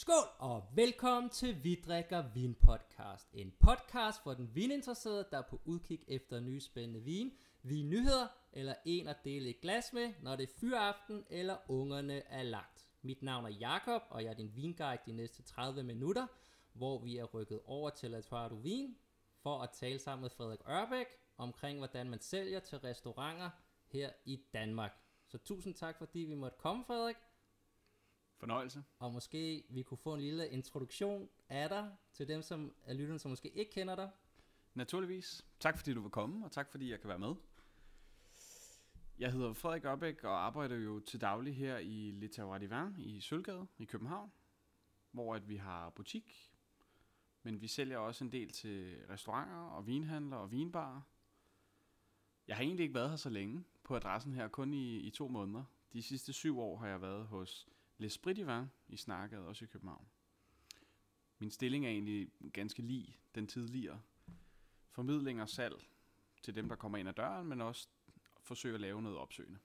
Skål og velkommen til Vi drikker vin podcast. En podcast for den vininteresserede, der er på udkig efter nye spændende vin, vinnyheder eller en at dele et glas med, når det er fyraften eller ungerne er lagt. Mit navn er Jakob og jeg er din vinguide de næste 30 minutter, hvor vi er rykket over til Atoire du Vin for at tale sammen med Frederik Ørbæk omkring, hvordan man sælger til restauranter her i Danmark. Så tusind tak, fordi vi måtte komme, Frederik. Fornøjelse. Og måske vi kunne få en lille introduktion af dig til dem, som er lytterne, som måske ikke kender dig. Naturligvis. Tak fordi du vil komme, og tak fordi jeg kan være med. Jeg hedder Frederik Ørbæk og arbejder jo til daglig her i Le Terroir Vin i Sølvgade i København, hvor at vi har butik, men vi sælger også en del til restauranter og vinhandler og vinbarer. Jeg har egentlig ikke været her så længe på adressen her, kun i, i to måneder. De sidste syv år har jeg været hos L'Esprit Divin i snakket også i København. Min stilling er egentlig ganske lig den tidligere. Formidling og salg til dem, der kommer ind ad døren, men også forsøge at lave noget opsøgende.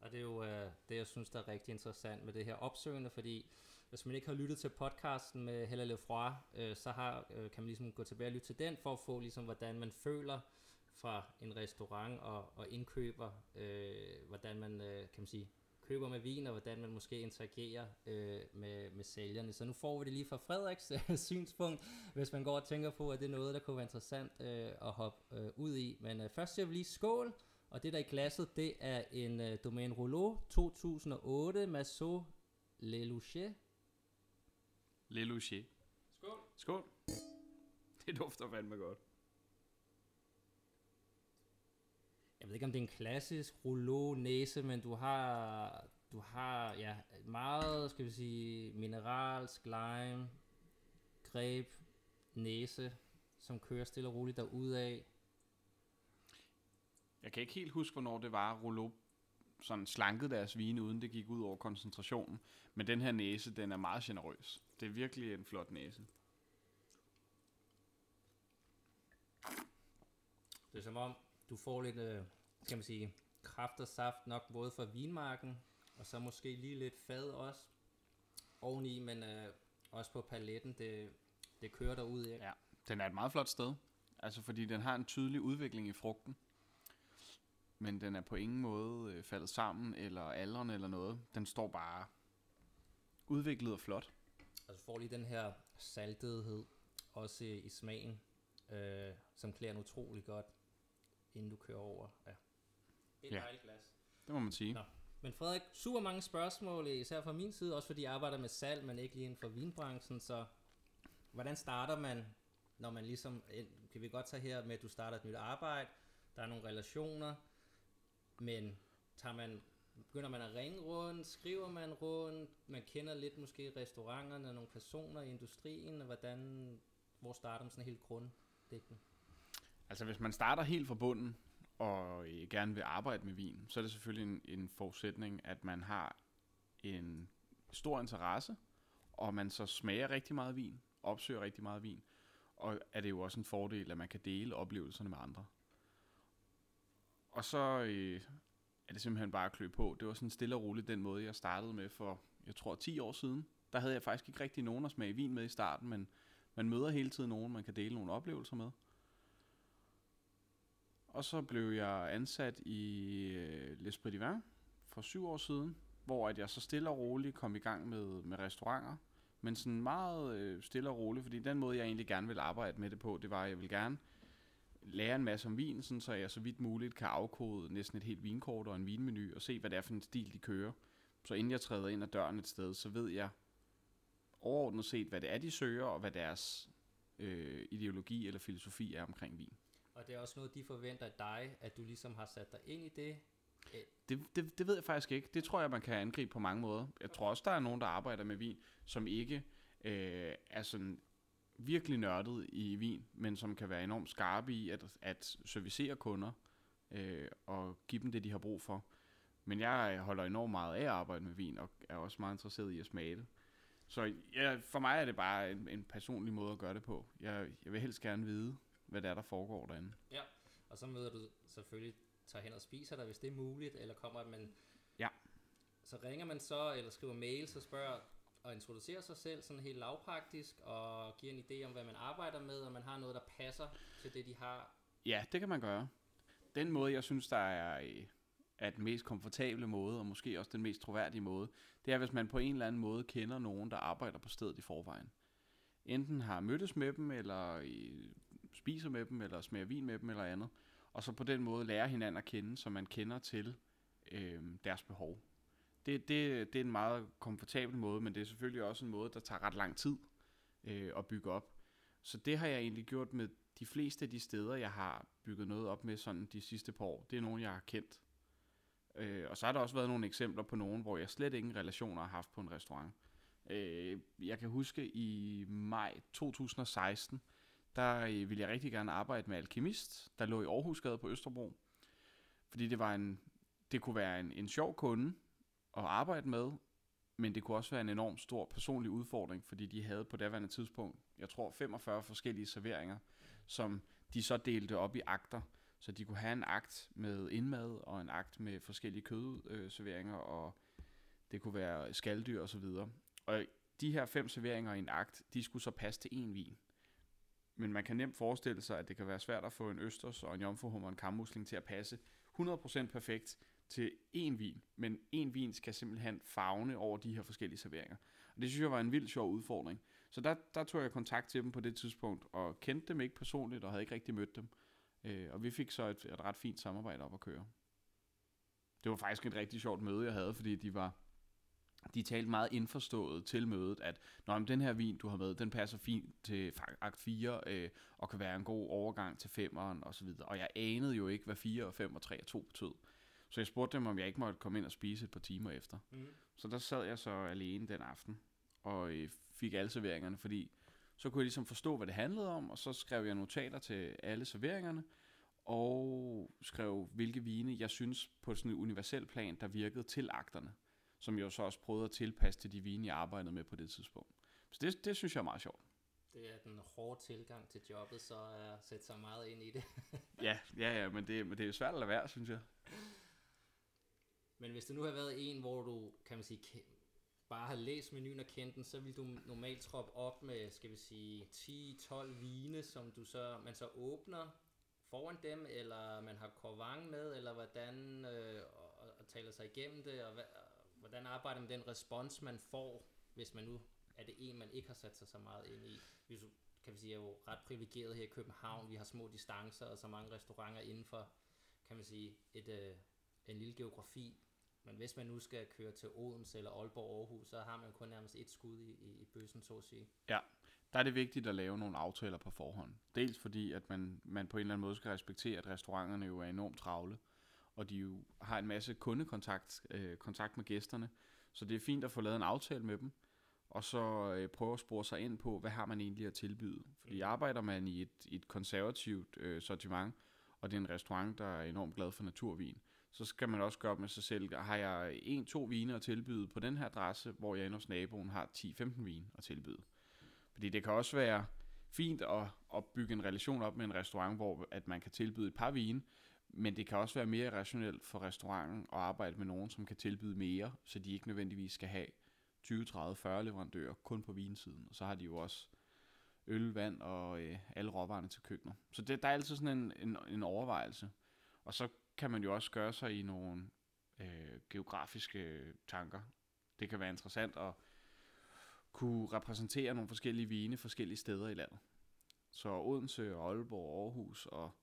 Og det er jo øh, det, jeg synes, der er rigtig interessant med det her opsøgende, fordi hvis man ikke har lyttet til podcasten med Hella Lefroy, øh, så har, øh, kan man ligesom gå tilbage og lytte til den, for at få ligesom, hvordan man føler fra en restaurant og, og indkøber, øh, hvordan man, øh, kan man sige, køber med vin, og hvordan man måske interagerer øh, med, med sælgerne. Så nu får vi det lige fra Frederiks øh, synspunkt, hvis man går og tænker på, at det er noget, der kunne være interessant øh, at hoppe øh, ud i. Men øh, først ser vi lige skål, og det der i glasset, det er en øh, Domaine Rouleau 2008 Massot Lelouchet. Lelouchet. Skål. Skål. Det dufter fandme godt. Jeg ved ikke om det er en klassisk rouleau næse, men du har, du har ja, meget, skal vi sige, mineralsk lime, greb, næse, som kører stille og roligt af. Jeg kan ikke helt huske, hvornår det var, Rouleau sådan slankede deres vine, uden det gik ud over koncentrationen. Men den her næse, den er meget generøs. Det er virkelig en flot næse. Det er som om, du får lidt, øh, skal man sige, kraft og saft nok både fra vinmarken, og så måske lige lidt fad også oveni, men øh, også på paletten, det, det kører der ud Ja, den er et meget flot sted, altså fordi den har en tydelig udvikling i frugten, men den er på ingen måde øh, faldet sammen, eller alderen eller noget. Den står bare udviklet og flot. Altså får lige den her saltethed, også i, i smagen, øh, som klæder utrolig godt inden du kører over. Ja. Et Ja. dejligt glas. Det må man sige. Nå. Men Frederik, super mange spørgsmål, især fra min side, også fordi jeg arbejder med salg, men ikke lige inden for vinbranchen, så hvordan starter man, når man ligesom, kan vi godt tage her med, at du starter et nyt arbejde, der er nogle relationer, men tager man, begynder man at ringe rundt, skriver man rundt, man kender lidt måske restauranterne, nogle personer i industrien, hvordan, hvor starter man sådan helt grunddækkende? Altså hvis man starter helt fra bunden, og øh, gerne vil arbejde med vin, så er det selvfølgelig en, en forudsætning, at man har en stor interesse, og man så smager rigtig meget vin, opsøger rigtig meget vin, og er det jo også en fordel, at man kan dele oplevelserne med andre. Og så øh, er det simpelthen bare at klø på. Det var sådan stille og roligt den måde, jeg startede med for, jeg tror, 10 år siden. Der havde jeg faktisk ikke rigtig nogen at smage vin med i starten, men man møder hele tiden nogen, man kan dele nogle oplevelser med. Og så blev jeg ansat i øh, L'Esprit Divin for syv år siden, hvor at jeg så stille og roligt kom i gang med, med restauranter. Men sådan meget øh, stille og roligt, fordi den måde, jeg egentlig gerne vil arbejde med det på, det var, at jeg vil gerne lære en masse om vin, sådan, så jeg så vidt muligt kan afkode næsten et helt vinkort og en vinmenu, og se, hvad det er for en stil, de kører. Så inden jeg træder ind ad døren et sted, så ved jeg overordnet set, hvad det er, de søger, og hvad deres øh, ideologi eller filosofi er omkring vin. Og det er også noget, de forventer af dig, at du ligesom har sat dig ind i det. Det, det, det ved jeg faktisk ikke. Det tror jeg, man kan angribe på mange måder. Jeg tror også, der er nogen, der arbejder med vin, som ikke øh, er sådan virkelig nørdet i vin, men som kan være enormt skarpe i at, at servicere kunder øh, og give dem det, de har brug for. Men jeg holder enormt meget af at arbejde med vin, og er også meget interesseret i at smage det. Så ja, for mig er det bare en, en personlig måde at gøre det på. Jeg, jeg vil helst gerne vide, hvad det er, der foregår derinde. Ja, og så møder du selvfølgelig, tager hen og spiser dig, hvis det er muligt, eller kommer man... Ja. Så ringer man så, eller skriver mail, så spørger, at introducere sig selv sådan helt lavpraktisk, og give en idé om, hvad man arbejder med, og man har noget, der passer til det, de har. Ja, det kan man gøre. Den måde, jeg synes, der er, øh, er den mest komfortable måde, og måske også den mest troværdige måde, det er, hvis man på en eller anden måde kender nogen, der arbejder på stedet i forvejen. Enten har mødtes med dem, eller øh, spiser med dem, eller smager vin med dem, eller andet. Og så på den måde lærer hinanden at kende, så man kender til øh, deres behov. Det, det, det er en meget komfortabel måde, men det er selvfølgelig også en måde, der tager ret lang tid øh, at bygge op. Så det har jeg egentlig gjort med de fleste af de steder, jeg har bygget noget op med sådan de sidste par år. Det er nogen, jeg har kendt. Øh, og så har der også været nogle eksempler på nogen, hvor jeg slet ingen relationer har haft på en restaurant. Øh, jeg kan huske i maj 2016, der øh, ville jeg rigtig gerne arbejde med Alkemist, der lå i Aarhusgade på Østerbro. Fordi det var en, det kunne være en, en sjov kunde at arbejde med, men det kunne også være en enorm stor personlig udfordring, fordi de havde på daværende tidspunkt, jeg tror 45 forskellige serveringer, som de så delte op i akter. Så de kunne have en akt med indmad og en akt med forskellige kødserveringer, øh, og det kunne være skalddyr osv. Og de her fem serveringer i en akt, de skulle så passe til én vin. Men man kan nemt forestille sig, at det kan være svært at få en østers og en jomfruhummer og en kammusling til at passe 100% perfekt til én vin. Men én vin skal simpelthen fagne over de her forskellige serveringer. Og det synes jeg var en vild sjov udfordring. Så der, der tog jeg kontakt til dem på det tidspunkt, og kendte dem ikke personligt, og havde ikke rigtig mødt dem. Øh, og vi fik så et, et ret fint samarbejde op at køre. Det var faktisk et rigtig sjovt møde, jeg havde, fordi de var de talte meget indforstået til mødet, at Nå, men den her vin, du har med, den passer fint til akt 4, øh, og kan være en god overgang til femeren og så videre. Og jeg anede jo ikke, hvad 4 og 5 og 3 og 2 betød. Så jeg spurgte dem, om jeg ikke måtte komme ind og spise et par timer efter. Mm. Så der sad jeg så alene den aften, og øh, fik alle serveringerne, fordi så kunne jeg ligesom forstå, hvad det handlede om, og så skrev jeg notater til alle serveringerne, og skrev, hvilke vine jeg synes på sådan en universel plan, der virkede til akterne som jeg så også prøvede at tilpasse til de vine, jeg arbejdede med på det tidspunkt. Så det, det synes jeg er meget sjovt. Det er den hårde tilgang til jobbet, så at sætte sig meget ind i det. ja, ja, ja, men det, men det er jo svært at lade være, synes jeg. Men hvis det nu har været en, hvor du, kan man sige, bare har læst menuen og kendt den, så vil du normalt troppe op med, skal vi sige, 10-12 vine, som du så, man så åbner foran dem, eller man har korvang med, eller hvordan, øh, og, og taler sig igennem det, og, hvad, hvordan arbejder man den respons, man får, hvis man nu er det en, man ikke har sat sig så meget ind i. Vi kan vi sige, er jo ret privilegeret her i København. Vi har små distancer og så mange restauranter inden for, kan man sige, et, øh, en lille geografi. Men hvis man nu skal køre til Odense eller Aalborg Aarhus, så har man kun nærmest et skud i, i, i bøssen, så at sige. Ja, der er det vigtigt at lave nogle aftaler på forhånd. Dels fordi, at man, man på en eller anden måde skal respektere, at restauranterne jo er enormt travle og de jo har en masse kundekontakt øh, kontakt med gæsterne. Så det er fint at få lavet en aftale med dem, og så øh, prøve at spore sig ind på, hvad har man egentlig at tilbyde. Fordi mm. arbejder man i et, et konservativt øh, sortiment, og det er en restaurant, der er enormt glad for naturvin, så skal man også gøre op med sig selv, har jeg en, to vine at tilbyde på den her adresse, hvor jeg inde hos naboen har 10-15 vine at tilbyde. Fordi det kan også være fint at, at bygge en relation op med en restaurant, hvor at man kan tilbyde et par vine, men det kan også være mere rationelt for restauranten at arbejde med nogen, som kan tilbyde mere, så de ikke nødvendigvis skal have 20, 30, 40 leverandører kun på vinsiden. Og så har de jo også øl, vand og øh, alle råvarerne til køkkenet. Så det, der er altid sådan en, en, en overvejelse. Og så kan man jo også gøre sig i nogle øh, geografiske tanker. Det kan være interessant at kunne repræsentere nogle forskellige vine forskellige steder i landet. Så Odense og Aalborg Aarhus og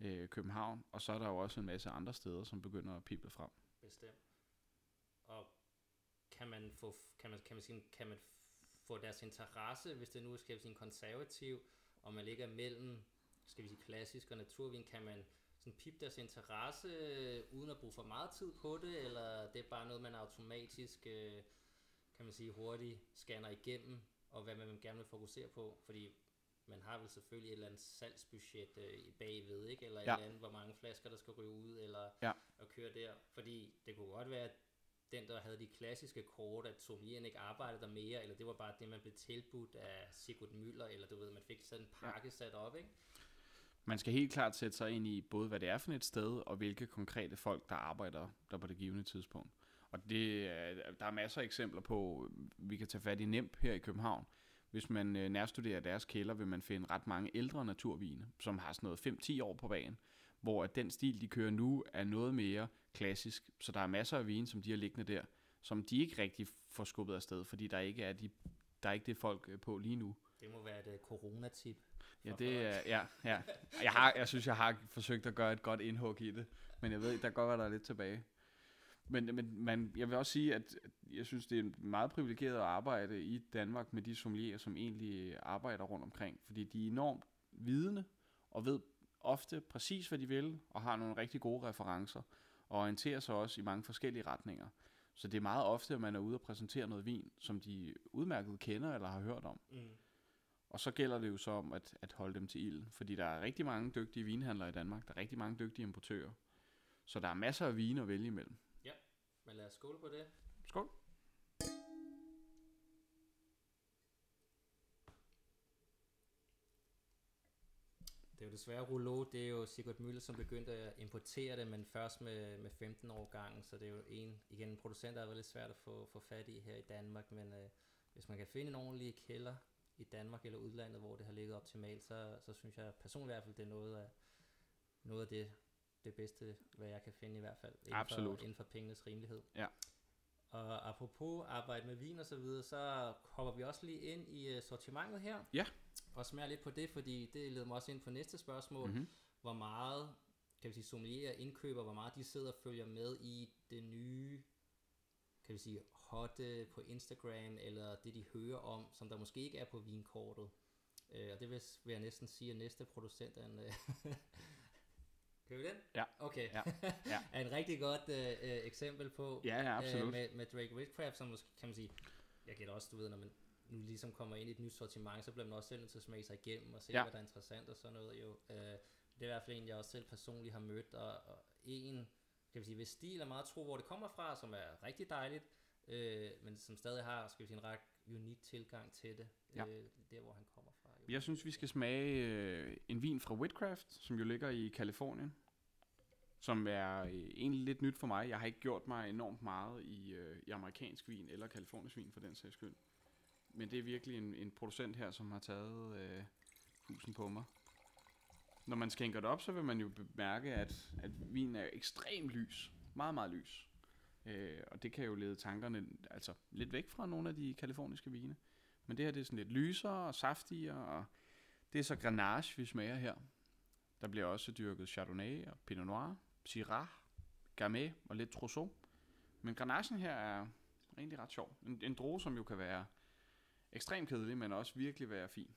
øh, København, og så er der jo også en masse andre steder, som begynder at pible frem. Bestemt. Og kan man få, kan man, kan man, sige, kan man få deres interesse, hvis det nu er, skal sige, konservativ, og man ligger mellem, skal vi sige, klassisk og naturvin, kan man sådan pipe deres interesse, øh, uden at bruge for meget tid på det, eller det er bare noget, man automatisk, øh, kan man sige, hurtigt scanner igennem, og hvad man gerne vil fokusere på, fordi man har vel selvfølgelig et eller andet salgsbudget øh, bagved, ikke? Eller ja. et eller andet, hvor mange flasker, der skal ryge ud, eller ja. at køre der. Fordi det kunne godt være, at den, der havde de klassiske kort, at sommelieren ikke arbejdede der mere, eller det var bare det, man blev tilbudt af Sigurd Møller, eller du ved, man fik sådan en pakke ja. sat op, ikke? Man skal helt klart sætte sig ind i både, hvad det er for et sted, og hvilke konkrete folk, der arbejder der på det givende tidspunkt. Og det, er- der er masser af eksempler på, vi kan tage fat i Nemp her i København. Hvis man øh, nærstuderer deres kælder, vil man finde ret mange ældre naturvine, som har sådan noget 5-10 år på bagen, hvor at den stil, de kører nu, er noget mere klassisk. Så der er masser af vine, som de har liggende der, som de ikke rigtig får skubbet afsted, fordi der ikke er, de, der er ikke det folk øh, på lige nu. Det må være et uh, coronatip. Ja, det er, ja, ja. Jeg, har, jeg synes, jeg har forsøgt at gøre et godt indhug i det, men jeg ved, der kan godt være, der er lidt tilbage. Men, men man, jeg vil også sige, at jeg synes, det er meget privilegeret at arbejde i Danmark med de sommelierer, som egentlig arbejder rundt omkring, fordi de er enormt vidende og ved ofte præcis, hvad de vil, og har nogle rigtig gode referencer, og orienterer sig også i mange forskellige retninger. Så det er meget ofte, at man er ude og præsentere noget vin, som de udmærket kender eller har hørt om. Mm. Og så gælder det jo så om at, at holde dem til ilden, fordi der er rigtig mange dygtige vinhandlere i Danmark, der er rigtig mange dygtige importører. Så der er masser af vine at vælge imellem. Men lad os skåle på det. Skål. Det er jo desværre Rouleau, det er jo Sigurd Müller, som begyndte at importere det, men først med, med 15 år gangen, så det er jo en, igen en producent, der været lidt svært at få, få fat i her i Danmark, men øh, hvis man kan finde en ordentlig kælder i Danmark eller udlandet, hvor det har ligget optimalt, så, så synes jeg personligt i hvert fald, det er noget af, noget af det, det bedste, hvad jeg kan finde i hvert fald, inden, Absolut. For, inden for pengenes rimelighed. Ja. Og apropos arbejde med vin og så videre, så hopper vi også lige ind i uh, sortimentet her. Ja. Og smager lidt på det, fordi det leder mig også ind på næste spørgsmål. Mm-hmm. Hvor meget, kan vi sige, sommelier indkøber, hvor meget de sidder og følger med i det nye, kan vi sige, hotte på Instagram, eller det de hører om, som der måske ikke er på vinkortet. Øh, og det vil, vil jeg næsten sige, at næste producent er en... Øh, kan vi den? Ja. Okay. Ja. Ja. er en rigtig godt øh, øh, eksempel på, Ja, ja, absolut. Øh, med, med Drake Whitcraft, som måske, kan man sige, jeg gætter også, du ved, når man nu ligesom kommer ind i et nyt sortiment, så bliver man også selv nødt til at smage sig igennem og se, Ja. hvad der er interessant og sådan noget jo. Øh, det er i hvert fald en, jeg også selv personligt har mødt, og, og en, kan vi sige, hvis stil er meget tro, hvor det kommer fra, som er rigtig dejligt, øh, men som stadig har, skal vi sige, en ret unik tilgang til det, Ja. øh, der hvor han kommer. Jeg synes, vi skal smage øh, en vin fra Whitcraft, som jo ligger i Kalifornien. Som er øh, egentlig lidt nyt for mig. Jeg har ikke gjort mig enormt meget i, øh, i amerikansk vin, eller kalifornisk vin for den sags skyld. Men det er virkelig en, en producent her, som har taget øh, husen på mig. Når man skænker det op, så vil man jo bemærke, at, at vinen er ekstremt lys. Meget, meget lys. Øh, og det kan jo lede tankerne altså, lidt væk fra nogle af de kaliforniske vine. Men det her det er sådan lidt lysere og saftigere, og det er så Grenache, vi smager her. Der bliver også dyrket Chardonnay og Pinot Noir, Syrah, Gamay og lidt Trousseau. Men Grenachen her er egentlig ret sjov. En, en droge, som jo kan være ekstremt kedelig, men også virkelig være fin.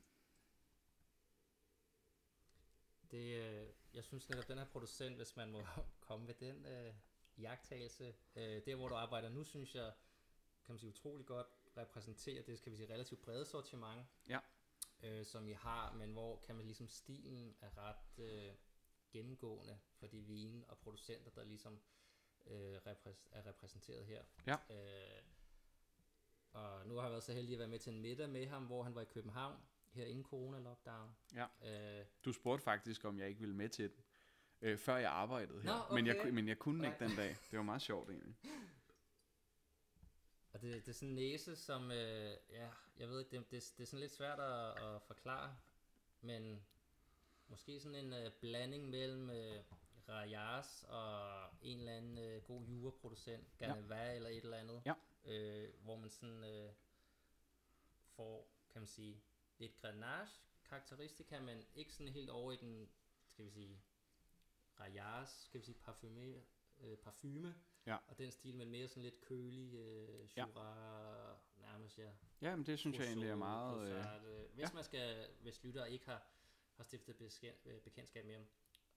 Det, øh, jeg synes netop, den her producent, hvis man må komme med den øh, jagttagelse, øh, der hvor du arbejder nu, synes jeg, kan man sige, utrolig godt repræsenterer det, skal vi sige, relativt brede sortiment, Ja. øh, som I har, men hvor kan man ligesom stilen er ret øh, gennemgående for de vine og producenter, der ligesom øh, repræs- er repræsenteret her. Ja. Øh, og nu har jeg været så heldig at være med til en middag med ham, hvor han var i København, her inden corona-lockdown. Ja. Øh, Du spurgte faktisk, om jeg ikke ville med til den, øh, før jeg arbejdede her. Nå, men, jeg, okay. men jeg kunne ikke Nej. den dag. Det var meget sjovt egentlig. Og det, det er sådan en næse, som, øh, ja, jeg ved ikke, det, det, det er sådan lidt svært at, at forklare, men måske sådan en øh, blanding mellem øh, Rajas og en eller anden øh, god juraproducent, Ganeva ja. eller et eller andet, Ja. øh, hvor man sådan øh, får, kan man sige, lidt grenache karakteristika, men ikke sådan helt over i den, skal vi sige, Rajas, skal vi sige, parfume, øh, parfume Ja. og den stil, men mere sådan lidt kølig, øh, Jura, nærmest, ja. Ja, men det synes jeg egentlig er Rousseau, meget... Øh, Posade. Hvis ja. man skal, hvis lytter ikke har, har stiftet øh, bekendtskab med ham.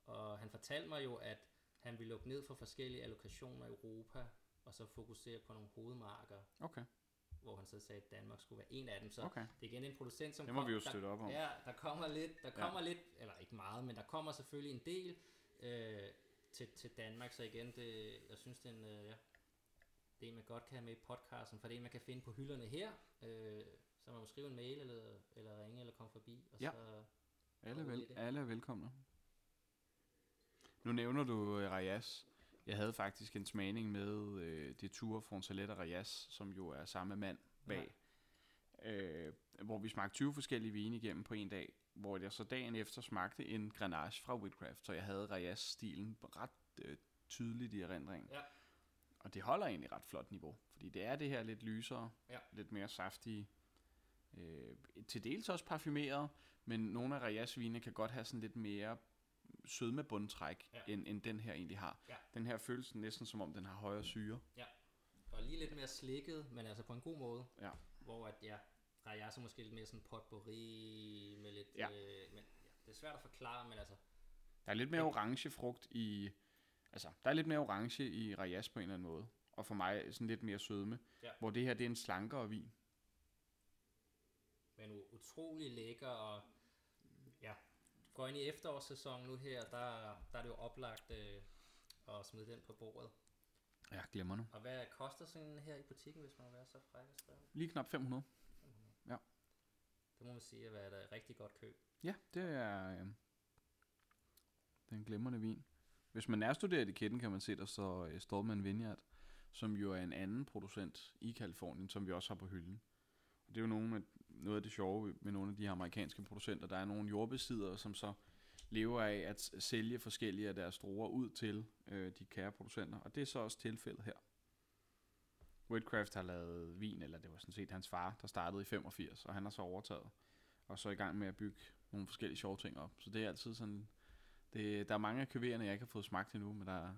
Og han fortalte mig jo, at han ville lukke ned for forskellige allokationer i Europa, og så fokusere på nogle hovedmarker, okay, hvor han så sagde, at Danmark skulle være en af dem. Så okay. det er igen en producent, som Det må kom- vi jo der- støtte op om. Ja, der kommer lidt, der kommer lidt, eller ikke meget, men der kommer selvfølgelig en del øh, til, til Danmark, så igen, det, jeg synes, det er en, øh, ja, det er en, man godt kan have med i podcasten, for det er en, man kan finde på hylderne her, øh, så man må skrive en mail, eller, eller ringe, eller komme forbi, og Ja. så, Alle, vel, alle er velkomne. Nu nævner du uh, Rajas. Jeg havde faktisk en smagning med øh, det Tour Frontalet og Rayas, som jo er samme mand bag. Øh, hvor vi smagte 20 forskellige vine igennem på en dag, hvor jeg så dagen efter smagte en Grenache fra Whitcraft, så jeg havde Rayas-stilen ret øh, tydeligt i erindringen. Ja. Og det holder egentlig ret flot niveau, fordi det er det her lidt lysere, Ja. lidt mere saftige, øh, til dels også parfumeret, men nogle af Rayas vine kan godt have sådan lidt mere sødmebundtræk, Ja. end, end den her egentlig har. Ja. Den her føles næsten som om den har højere syre. Og lige lidt mere slikket, men altså på en god måde. Ja. Hvor at, ja, er jeg så måske lidt mere sådan potpourri med lidt... Ja. Øh, men ja, det er svært at forklare, men altså... Der er lidt mere orange frugt i... Altså, der er lidt mere orange i Rayas på en eller anden måde. Og for mig sådan lidt mere sødme. Ja. Hvor det her, det er en slankere vin. Men utrolig lækker, og ja, går ind i efterårssæsonen nu her, der, der er det jo oplagt øh, at smide den på bordet. Ja, glemmer nu. Og hvad koster sådan her i butikken, hvis man vil være så fræk spørge? Lige knap 500. Det må man sige at være et øh, rigtig godt køb. Ja, det er, øh, den glemrende vin. Hvis man nærstuderer etiketten, kan man se, der står øh, Stallman Vineyard, som jo er en anden producent i Kalifornien, som vi også har på hylden. Og det er jo nogle af, noget af det sjove med nogle af de her amerikanske producenter. Der er nogle jordbesiddere, som så lever af at sælge forskellige af deres druer ud til øh, de kære producenter. Og det er så også tilfældet her. Whitcraft har lavet vin, eller det var sådan set hans far, der startede i 85, og han har så overtaget og så i gang med at bygge nogle forskellige sjove ting op. Så det er altid sådan, det, der er mange af kuvererne, jeg ikke har fået smagt endnu, men der, er-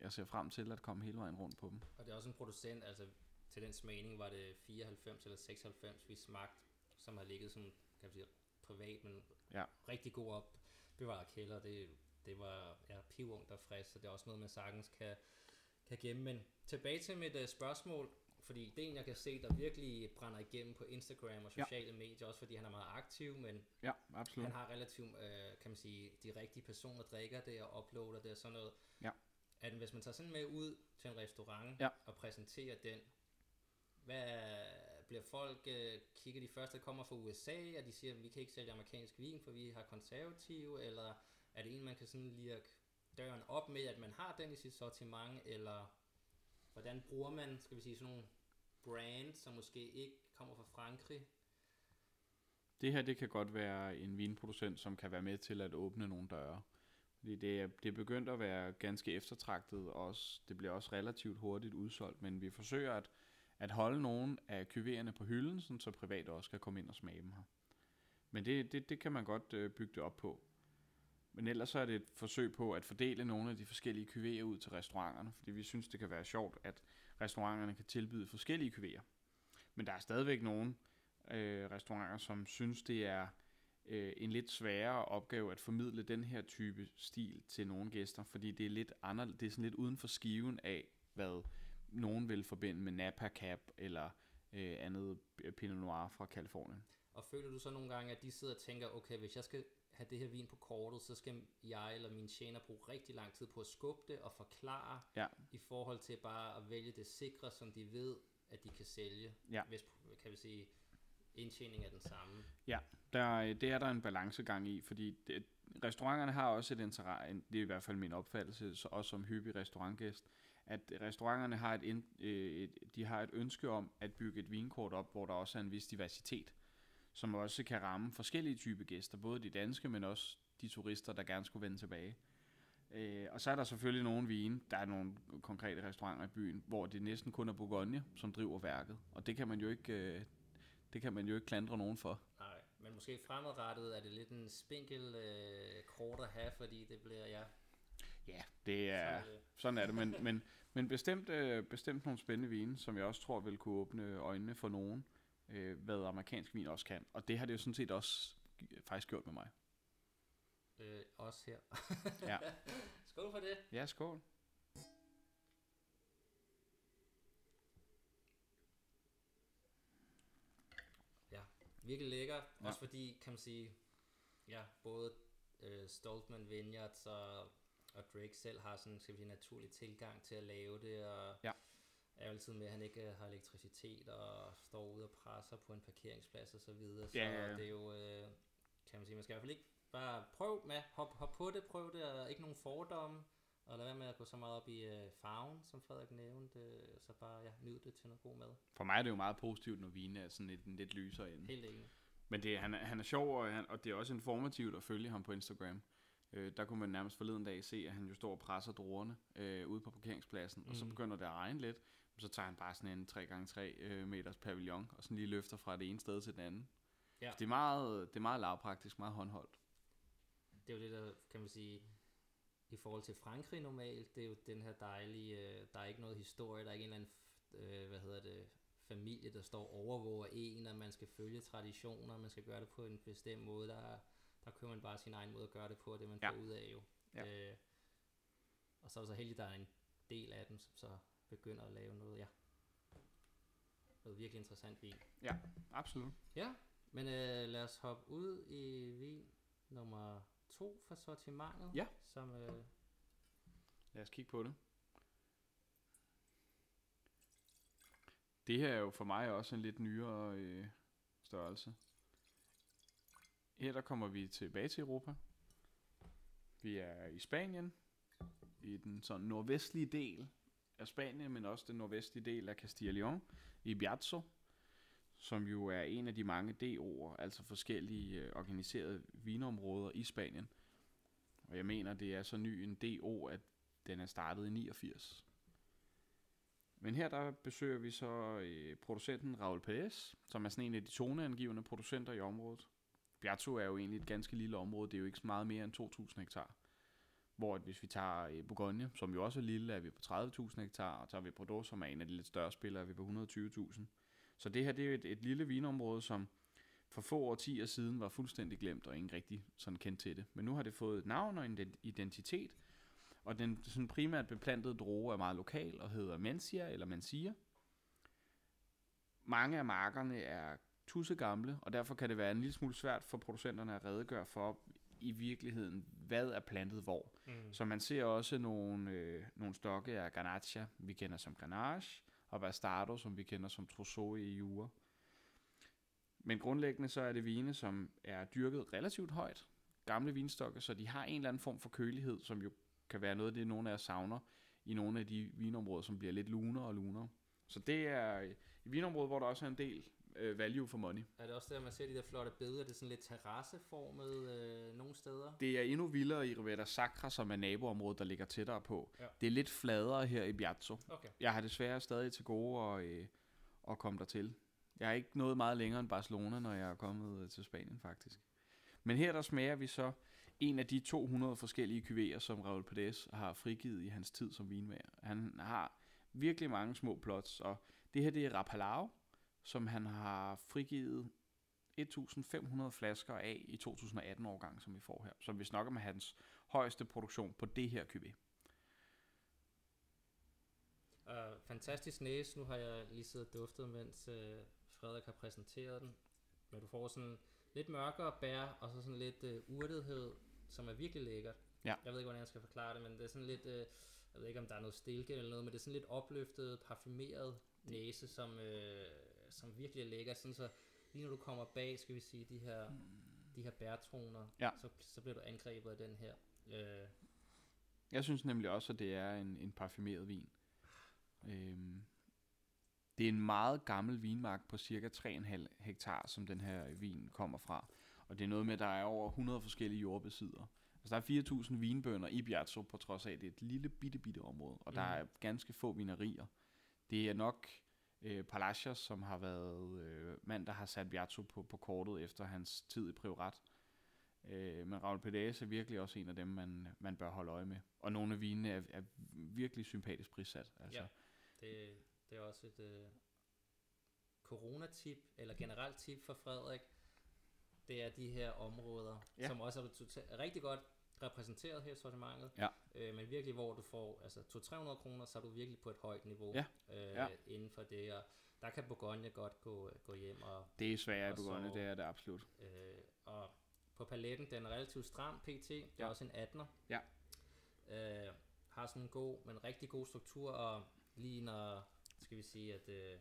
jeg ser frem til at komme hele vejen rundt på dem. Og det er også en producent, altså til den smagning var det 94 eller 96, vi smagte, som har ligget som, kan man sige, privat, men Ja. rigtig god opbevaret kælder. Det, det var ja, pivungt og frisk, så det er også noget, man sagtens kan, kan gemme. Men tilbage til mit uh, spørgsmål, fordi det er en, jeg kan se, der virkelig brænder igennem på Instagram og Ja. sociale medier, også fordi han er meget aktiv, men Ja, absolut. han har relativt, øh, kan man sige, de rigtige personer drikker det og uploader det og sådan noget. Ja. At hvis man tager sådan med ud til en restaurant Ja. og præsenterer den, hvad bliver folk, øh, kigger de første, der kommer fra USA, og de siger, at vi kan ikke sælge amerikansk vin, for vi har konservative, eller er det en, man kan sådan lirke døren op med, at man har den i sit sortiment, eller hvordan bruger man, skal vi sige, sådan nogle brands, som måske ikke kommer fra Frankrig, Det her, det kan godt være en vinproducent, som kan være med til at åbne nogle døre. Fordi det er, det er begyndt at være ganske eftertragtet, og også, det bliver også relativt hurtigt udsolgt, men vi forsøger at, at holde nogle af kuvererne på hylden, sådan så private også kan komme ind og smage dem her. Men det, det, det kan man godt øh, bygge det op på. Men ellers så er det et forsøg på at fordele nogle af de forskellige kuverter ud til restauranterne, fordi vi synes, det kan være sjovt, at restauranterne kan tilbyde forskellige kuverter. Men der er stadigvæk nogle øh, restauranter, som synes, det er øh, en lidt sværere opgave at formidle den her type stil til nogle gæster, fordi det er lidt anderledes, det er sådan lidt uden for skiven af, hvad nogen vil forbinde med Napa Cab eller øh, andet Pinot Noir fra Kalifornien. Og føler du så nogle gange, at de sidder og tænker, okay, hvis jeg skal have det her vin på kortet, så skal jeg eller mine tjener bruge rigtig lang tid på at skubbe det og forklare, Ja. i forhold til bare at vælge det sikre, som de ved, at de kan sælge, Ja. hvis, kan vi sige, indtjening er den samme. Der, det er der en balancegang i, fordi det, restauranterne har også et interesse, det er i hvert fald min opfattelse, så også som hyppig restaurantgæst, at restauranterne har et, øh, et, de har et ønske om at bygge et vinkort op, hvor der også er en vis diversitet, som også kan ramme forskellige typer gæster, både de danske, men også de turister, der gerne skulle vende tilbage. Øh, og så er der selvfølgelig nogle vine, der er nogle konkrete restauranter i byen, hvor det næsten kun er Bourgogne, som driver værket, og det kan man jo ikke, øh, det kan man jo ikke klandre nogen for. Nej, men måske fremadrettet er det lidt en spinkel øh, kort at have, fordi det bliver, ja, Ja, det er, så, øh, sådan er det, men, men, men bestemt, øh, bestemt nogle spændende vine, som jeg også tror vil kunne åbne øjnene for nogen, øh, hvad amerikansk vin også kan. Og det har det jo sådan set også faktisk gjort med mig. øh, også her. Ja. Skål for det. Ja, skål. virkelig lækker. Ja. Ja. Også fordi, kan man sige, ja, både øh, Stoltman Vineyards og, og Drake selv har sådan, skal vi sige, naturlig tilgang til at lave det, og Ja. Er jo altid med, at han ikke øh, har elektricitet og står ude og presser på en parkeringsplads og så videre. Så Ja, ja, ja. det er jo, øh, kan man sige, man skal i hvert fald ikke bare prøv med, hop, hop på det, prøv det, og ikke nogen fordomme. Og lad være med at gå så meget op i øh, farven, som Frederik nævnte, øh, så bare ja, nyd det til noget god mad. For mig er det jo meget positivt, når vinen er sådan lidt, lidt lysere ende. Helt enig. Men det, han, er- han er sjov, og, han, og det er også informativt at følge ham på Instagram. Øh, der kunne man nærmest forleden dag se, at han jo står og presser druerne øh, ude på parkeringspladsen, mm. og så Mhm. begynder det at regne lidt. Så tager han bare sådan en 3x3 øh, meters pavillon, og sådan lige løfter fra det ene sted til det andet. Ja. Så det er meget, det er meget lavpraktisk, meget håndholdt. Det er jo det, der kan man sige, i forhold til Frankrig normalt, det er jo den her dejlige, øh, der er ikke noget historie, der er ikke en eller anden, øh, hvad hedder det, familie, der står og overvåger en, og man skal følge traditioner, man skal gøre det på en bestemt måde, der, der kører man bare sin egen måde at gøre det på, og det man Ja. får ud af jo. Ja. Øh, og så er det så heldigt, at der er en del af dem, som så begynder at lave noget, ja, noget virkelig interessant vin. Absolut. Ja, men øh, lad os hoppe ud i vin nummer to for sortimentet. Ja. Som, øh, Lad os kigge på det. Det her er jo for mig også en lidt nyere øh, størrelse. Her der kommer vi tilbage til Europa. Vi er i Spanien, i den sådan nordvestlige del af Spanien, men også den nordvestlige del af Castilla León, i Biazzo, som jo er en af de mange DO'er, altså forskellige øh, organiserede vinområder i Spanien. Og jeg mener, det er så ny en DO, at den er startet i 89. Men her der besøger vi så øh, producenten Raul Pérez, som er sådan en af de toneangivende producenter i området. Biato er jo egentlig et ganske lille område, det er jo ikke så meget mere end 2.000 hektar. Hvor at hvis vi tager øh, Bourgogne, som jo også er lille, er vi på 30.000 hektar, og tager vi Bordeaux, som er en af de lidt større spillere, er vi på 120.000. Så det her det er jo et, et lille vinområde, som for få årtier siden var fuldstændig glemt, og ingen rigtig sådan kendt til det. Men nu har det fået et navn og en identitet, og den sådan primært beplantede droge er meget lokal og hedder Mencia eller Mencia. Mange af markerne er tusse gamle, og derfor kan det være en lille smule svært for producenterne at redegøre for i virkeligheden, hvad er plantet hvor. mm. Så man ser også nogle, øh, nogle stokke af Garnacha, vi kender som Grenache, og Bastardo, som vi kender som Trousseau i Jura. Men grundlæggende så er det vine, som er dyrket relativt højt. Gamle vinstokke, så de har en eller anden form for kølighed, som jo kan være noget af det, nogle af os savner i nogle af de vinområder, som bliver lidt lunere og lunere. Så det er et vinområde, hvor der også er en del øh, value for money. Er det også der, man ser de der flotte billeder? Det er sådan lidt terrasseformet øh, nogle steder. Det er endnu vildere i Rivera Sacra, som er naboområdet, der ligger tættere på. Ja. Det er lidt fladere her i Biazzo. Okay. Jeg har desværre stadig til gode at, øh, at komme der til. Jeg er ikke nået meget længere end Barcelona, når jeg er kommet øh, til Spanien faktisk. Men her der smager vi så en af de 200 forskellige kuverer, som Raul Perez har frigivet i hans tid som vinmager. Han har virkelig mange små plots, og det her det er Rapalao, som han har frigivet 1500 flasker af i 2018-årgang, som vi får her. Som vi snakker med hans højeste produktion på det her kuvé. Uh, fantastisk næse. Nu har jeg lige siddet og duftet, mens uh, Frederik har præsenteret den. Men du får sådan lidt mørkere bær, og så sådan lidt uh, urtethed, som er virkelig lækkert. Ja. Jeg ved ikke, hvordan jeg skal forklare det, men det er sådan lidt... Uh, jeg ved ikke, om der er noget stilke eller noget, men det er sådan lidt opløftet, parfumeret næse, som, uh, som virkelig er lækker. Sådan så lige når du kommer bag, skal vi sige, de her, de her bærtoner, Ja. så, så bliver du angrebet af den her. Uh, Jeg synes nemlig også, at det er en, en parfumeret vin. Øhm, det er en meget gammel vinmark på cirka 3,5 hektar, som den her vin kommer fra. Og det er noget med, at der er over 100 forskellige jordbesiddere. Altså der er 4.000 vinbønder i Biazzo, på trods af, at det er et lille bitte, bitte område. Og mm. der er ganske få vinerier. Det er nok øh, Palacios, som har været øh, mand, der har sat Biazzo på, på kortet efter hans tid i Priorat. Øh, men Raul Perez er virkelig også en af dem, man, man bør holde øje med. Og nogle af vinene er, er virkelig sympatisk prissat. Altså. Ja. Det, det er også et øh, corona-tip, eller generelt tip for Frederik. Det er de her områder, Ja. ja. som også er total, rigtig godt repræsenteret her i sortimentet. Ja. Øh, men virkelig, hvor du får altså 200-300 kroner, så er du virkelig på et højt niveau Ja. Øh, Ja. inden for det. Og der kan Bourgogne godt gå, gå hjem og Det er svært i Og så- Bourgogne, det er det absolut. Øh, og på paletten, den er relativt stram pt. Det er Ja. også en 18'er. Ja. Øh, har sådan en god, men rigtig god struktur, og lige når, skal vi sige, at øh,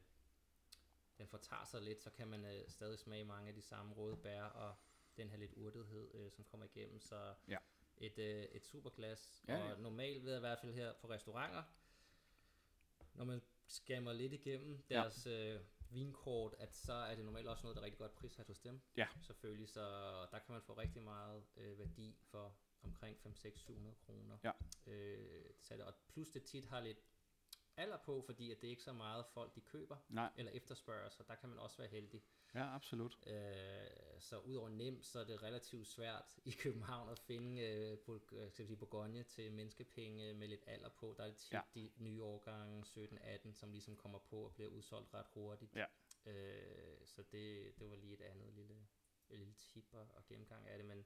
den fortager sig lidt, så kan man øh, stadig smage mange af de samme røde bær, og den her lidt urtethed, øh, som kommer igennem. Så Ja. Et, øh, et super glas. Ja, Ja, ja. og normalt ved jeg i hvert fald her på restauranter, når man skammer lidt igennem Ja. deres øh, vinkort, at så er det normalt også noget, der er rigtig godt prissat hos dem. Ja. Selvfølgelig, så der kan man få rigtig meget øh, værdi for omkring 5-6-700 kroner. Ja. Øh, så det, og plus det tit har lidt alder på, fordi at det er ikke så meget folk, de køber Nej, eller efterspørger, så der kan man også være heldig. ja, absolut. Øh, så udover nemt, så er det relativt svært i København at finde øh, Bul- øh, skal sige, Bourgogne til menneskepenge med lidt alder på. Der er det tit Ja. de nye årgange 17-18, som ligesom kommer på og bliver udsolgt ret hurtigt. Ja. Øh, så det, det var lige et andet lille, et lille tip og, og gennemgang af det, men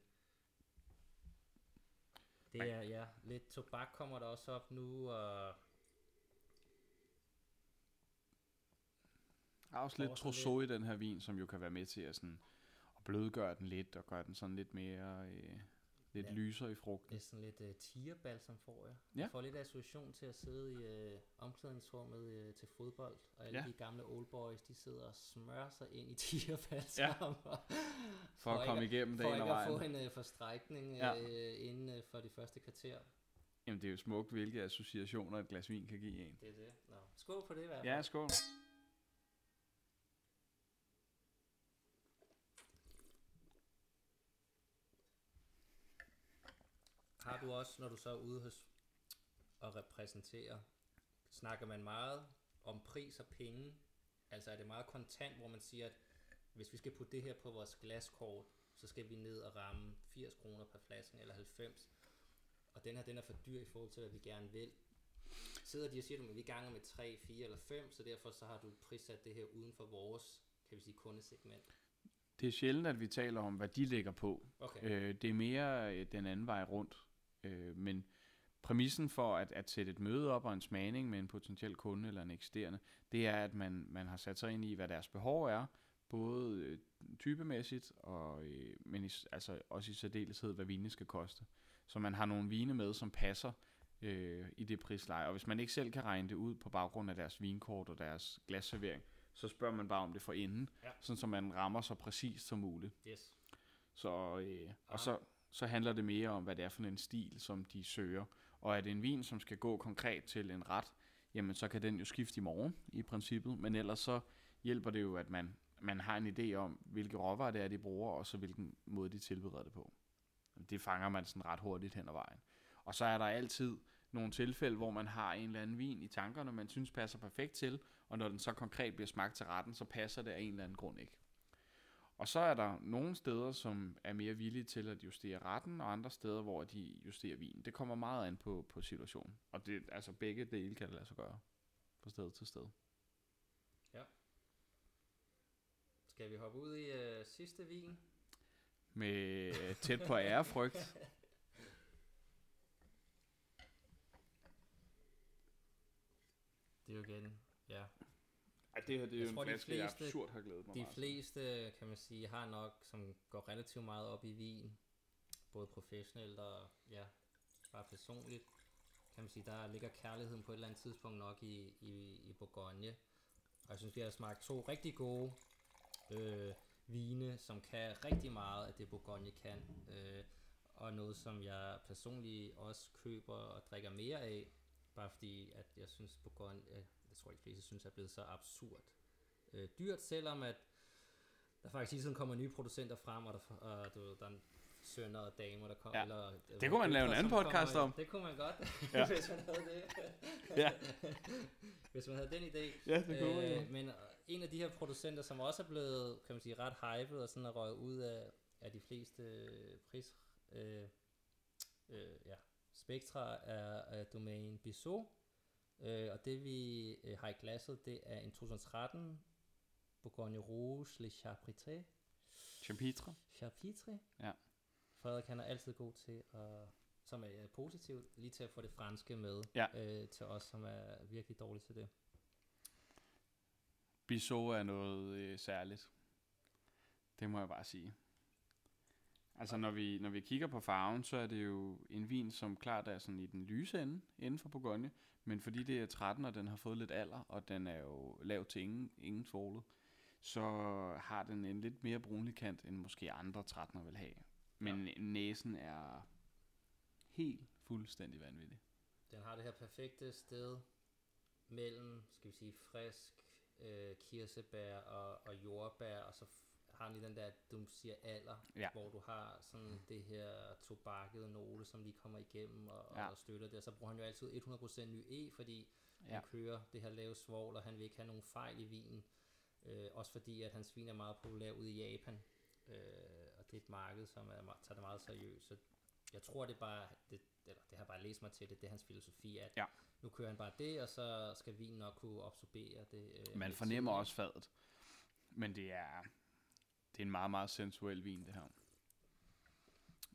det er, ja, lidt tobak kommer der også op nu, og Der er også lidt trousseau i den her vin, som jo kan være med til at, sådan, at blødgøre den lidt, og gøre den sådan lidt mere, øh, lidt Ja. lysere i frugten. Næsten lidt uh, tigerbalsam får jeg. Ja. Jeg får lidt association til at sidde i uh, omklædningsrummet uh, til fodbold, og alle Ja. de gamle old boys, de sidder og smører sig ind i tigerbalsam. Ja. for, For at komme igennem for dagen og ikke at få vejen. en uh, forstrækning Ja. ja. uh, inden uh, for de første kvarter. Jamen, det er jo smukt, hvilke associationer et glas vin kan give en. Det er det. Nå. Skål på det i hvert fald. Ja, skål. Har du også, når du så er ude hos og repræsenterer, snakker man meget om pris og penge? Altså er det meget kontant, hvor man siger, at hvis vi skal putte det her på vores glaskort, så skal vi ned og ramme 80 kroner per flaske eller 90. Og den her, den er for dyr i forhold til, hvad vi gerne vil. Sidder de og siger, at vi ganger med 3, 4 eller 5, så derfor så har du prissat det her uden for vores, kan vi sige, kundesegment. Det er sjældent, at vi taler om, hvad de lægger på. Okay. Øh, det er mere øh, den anden vej rundt. Øh, men præmissen for at, at sætte et møde op og en smagning med en potentiel kunde eller en eksisterende, det er, at man, man har sat sig ind i, hvad deres behov er, både øh, typemæssigt, og, øh, men i, altså også i særdeleshed, hvad vinene skal koste. Så man har nogle vine med, som passer øh, i det prisleje. Og hvis man ikke selv kan regne det ud på baggrund af deres vinkort og deres glasservering, så spørger man bare om det for inden, Ja. sådan så man rammer så præcist som muligt. Yes. Så, øh, og Ah. så, så handler det mere om, hvad det er for en stil, som de søger. Og er det en vin, som skal gå konkret til en ret, jamen så kan den jo skifte i morgen i princippet. Men ellers så hjælper det jo, at man, man har en idé om, hvilke råvarer det er, de bruger, og så hvilken måde de tilbereder det på. Det fanger man sådan ret hurtigt hen ad vejen. Og så er der altid nogle tilfælde, hvor man har en eller anden vin i tankerne, man synes passer perfekt til, og når den så konkret bliver smagt til retten, så passer det af en eller anden grund ikke. Og så er der nogle steder, som er mere villige til at justere retten, og andre steder, hvor de justerer vin. Det kommer meget an på, på situationen. Og det, altså begge dele kan det lade sig gøre fra sted til sted. Skal vi hoppe ud i øh, sidste vin? Med øh, tæt på ærefrygt. Det er jo igen, ja. Ej, det her det er Jeg jo en tror, de flaske, jeg fleste- absurd har glædet mig De meget fleste, kan man sige, har nok, som går relativt meget op i vin, både professionelt og ja, bare personligt, kan man sige, der ligger kærligheden på et eller andet tidspunkt nok i, i, i Bourgogne. Og jeg synes, vi har smagt to rigtig gode øh, vine, som kan rigtig meget af det Bourgogne kan. Øh, og noget, som jeg personligt også køber og drikker mere af, bare fordi, at jeg synes, Bourgogne, øh, jeg tror, de fleste synes, er blevet så absurd øh, dyrt, selvom at der faktisk hele tiden kommer nye producenter frem, og der, og du ved, der er sønner og damer, der kommer. Ja. Eller, øh, Det kunne man lave en anden podcast kommer om. Det kunne man godt, Ja. ja. hvis man havde det. Ja. hvis man havde den idé. Ja, det kunne man jo. øh, Men øh, en af de her producenter, som også er blevet, kan man sige, ret hyped, og sådan er røget ud af, af de fleste øh, pris, øh, øh, ja, spektra, er, er Domaine Bissot. Øh, og det vi øh, har i glasset, det er en 2013 Bourgogne Rouge Le Chapitre. Chapitre. Chapitre. Ja. Frederik han er altid god til at, som er positivt, lige til at få det franske med Ja. øh, til os, som er virkelig dårlige til det. Bissot er noget øh, særligt. Det må jeg bare sige. Altså når vi, når vi kigger på farven, så er det jo en vin, som klart er sådan i den lyse ende, inden for Bourgogne. Men fordi det er 13, og den har fået lidt alder, og den er jo lav til ingen, ingen svoglet, så har den en lidt mere brunlig kant, end måske andre 13'er vil have. Men ja. næsen er helt fuldstændig vanvittig. Den har det her perfekte sted mellem, skal vi sige, frisk øh, kirsebær og, og jordbær, og så har lige den der, du siger alder, Ja. hvor du har sådan det her tobakkede note, som lige kommer igennem og, Ja. og støtter det. Og så bruger han jo altid 100% ny E, fordi ja. Ja. han kører det her lave svovl, og han vil ikke have nogen fejl i vinen. Øh, også fordi, at hans vin er meget populær ude i Japan. Øh, og det er et marked, som er, tager det meget seriøst. Så jeg tror, det er bare, det, eller det har jeg bare læst mig til det, det er hans filosofi, at Ja. nu kører han bare det, og så skal vinen nok kunne absorbere det. Øh, Man fornemmer også fadet. Men det er, det er en meget, meget sensuel vin, det her.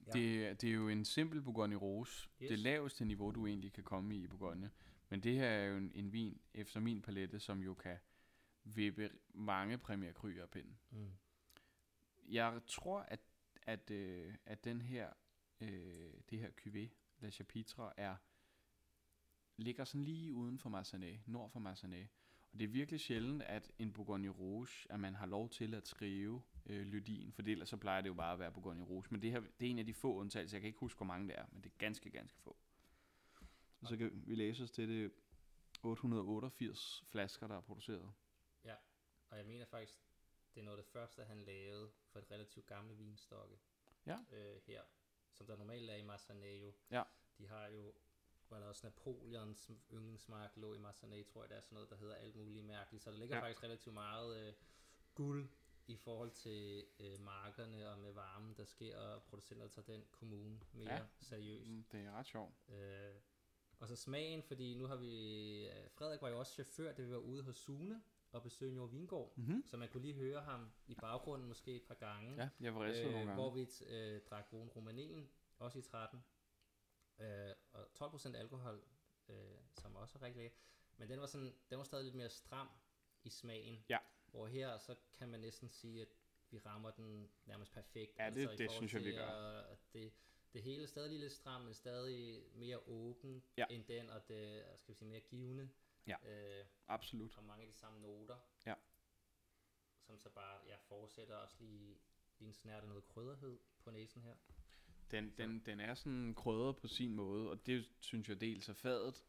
Ja. Det, det er jo en simpel Bourgogne Rouge. Yes. Det laveste niveau, du egentlig kan komme i i Bourgogne. Men det her er jo en, en vin, efter min palette, som jo kan vippe mange Premier Cru op ind. Mm. Jeg tror, at, at, øh, at den her, øh, det her cuvée, La Chapitre, er, ligger sådan lige uden for Marsanais, nord for Marsanais. Og det er virkelig sjældent, at en Bourgogne Rouge, at man har lov til at skrive øh, lydien, for ellers så plejer det jo bare at være Bourgogne Rouge. Men det her, det er en af de få undtagelser, jeg kan ikke huske, hvor mange det er, men det er ganske, ganske få. Og så kan vi læse os til det 888 flasker, der er produceret. Og jeg mener faktisk, det er noget af det første, han lavede for et relativt gamle vinstokke. Ja. Øh, her, som der normalt er i Marsanais jo. Ja. De har jo, hvor der også Napoleons yndlingsmark lå i Marsanais, tror jeg, der er sådan noget, der hedder alt muligt mærkeligt. Så der ligger Ja. faktisk relativt meget øh, guld i forhold til øh, markerne og med varmen, der sker, og producenter tager den kommune mere Ja. seriøst. Mm, Det er ret sjovt. Øh, og så smagen, fordi nu har vi... øh, Frederik var jo også chauffør, da vi var ude hos Sune og besøge Njord Vingård. Mm-hmm. Så man kunne lige høre ham i baggrunden måske et par gange. Ja, jeg var ridset nogle øh, gange. hvor vi øh, drak Rune Romanen, også i 13. Øh, og 12% alkohol, øh, som også er rigtig lækker. Men den var, sådan, den var stadig lidt mere stram i smagen. Ja. Hvor her, så kan man næsten sige, at vi rammer den nærmest perfekt. Ja, det- i det synes jeg, vi gør. det, det hele er stadig lidt stramt, men stadig mere åben Ja. end den, og det skal vi sige, mere givende. Ja. Øh, Absolut. og mange af de samme noter. Ja. Som så bare ja, fortsætter også lige, lige en snært af noget krydderhed på næsen her. Den, den, den er sådan krydret på sin måde, og det synes jeg dels er fadet,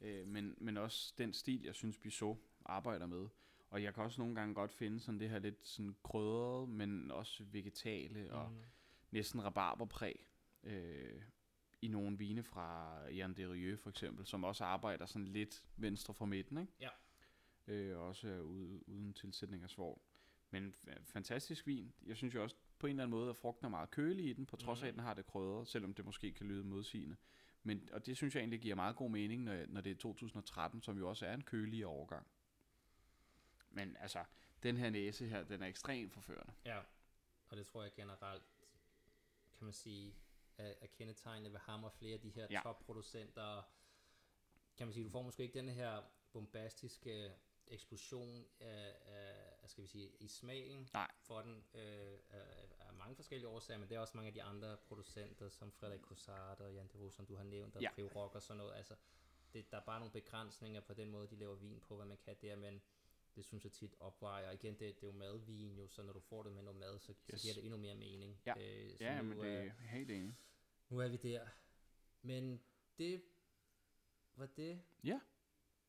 øh, men, men også den stil, jeg synes Bissot arbejder med. Og jeg kan også nogle gange godt finde sådan det her lidt sådan krydret, men også vegetale og Mhm. næsten rabarberpræg øh, i nogle vine fra Jan Derieux for eksempel, som også arbejder sådan lidt venstre fra midten, ikke? Ja. Øh, også ude, uden tilsætning af svovl. Men fa- fantastisk vin. Jeg synes jo også på en eller anden måde, at frugten er meget kølig i den, på trods af, at Mhm. den har det krydret, selvom det måske kan lyde modsigende. Men, og det synes jeg egentlig giver meget god mening, når, når det er 2013, som jo også er en kølig overgang. Men altså, den her næse her, den er ekstremt forførende. Ja, og det tror jeg generelt, kan man sige, er, er kendetegnet ved ham og flere af de her Ja. topproducenter. Kan man sige, du får måske ikke den her bombastiske eksplosion af, af skal vi sige, i smagen Nej. for den øh, af, mange forskellige årsager, men det er også mange af de andre producenter, som Frederik Cossard og Jan de Rose, som du har nævnt, og Ja. ja. Rock og sådan noget. Altså, det, der er bare nogle begrænsninger på den måde, de laver vin på, hvad man kan der, men det synes jeg tit opvejer. Og igen, det, det er jo madvin jo, så når du får det med noget mad, så, yes. Så giver det endnu mere mening. Ja. Øh, så Ja, nu, men det er øh, helt enig. nu er vi der. Men det var det, Ja.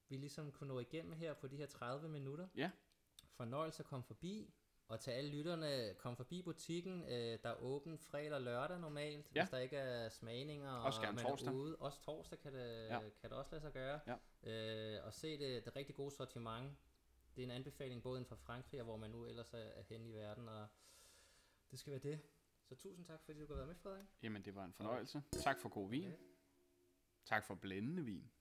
vi ligesom kunne nå igennem her på de her 30 minutter. Ja. Fornøjelse at komme forbi. Og til alle lytterne, kom forbi butikken. Øh, der er åben fredag og lørdag normalt, Ja. hvis der ikke er smagninger. Også og gerne man torsdag. Ude. Også torsdag kan det, Ja. kan det også lade sig gøre. Ja. Øh, og se det, det rigtig gode sortiment. Det er en anbefaling både inden for Frankrig, og hvor man nu ellers er, er henne i verden. Og det skal være det. Så tusind tak, fordi du kunne være med, Frederik. Jamen, det var en fornøjelse. Tak for god vin. Okay. Tak for blændende vin.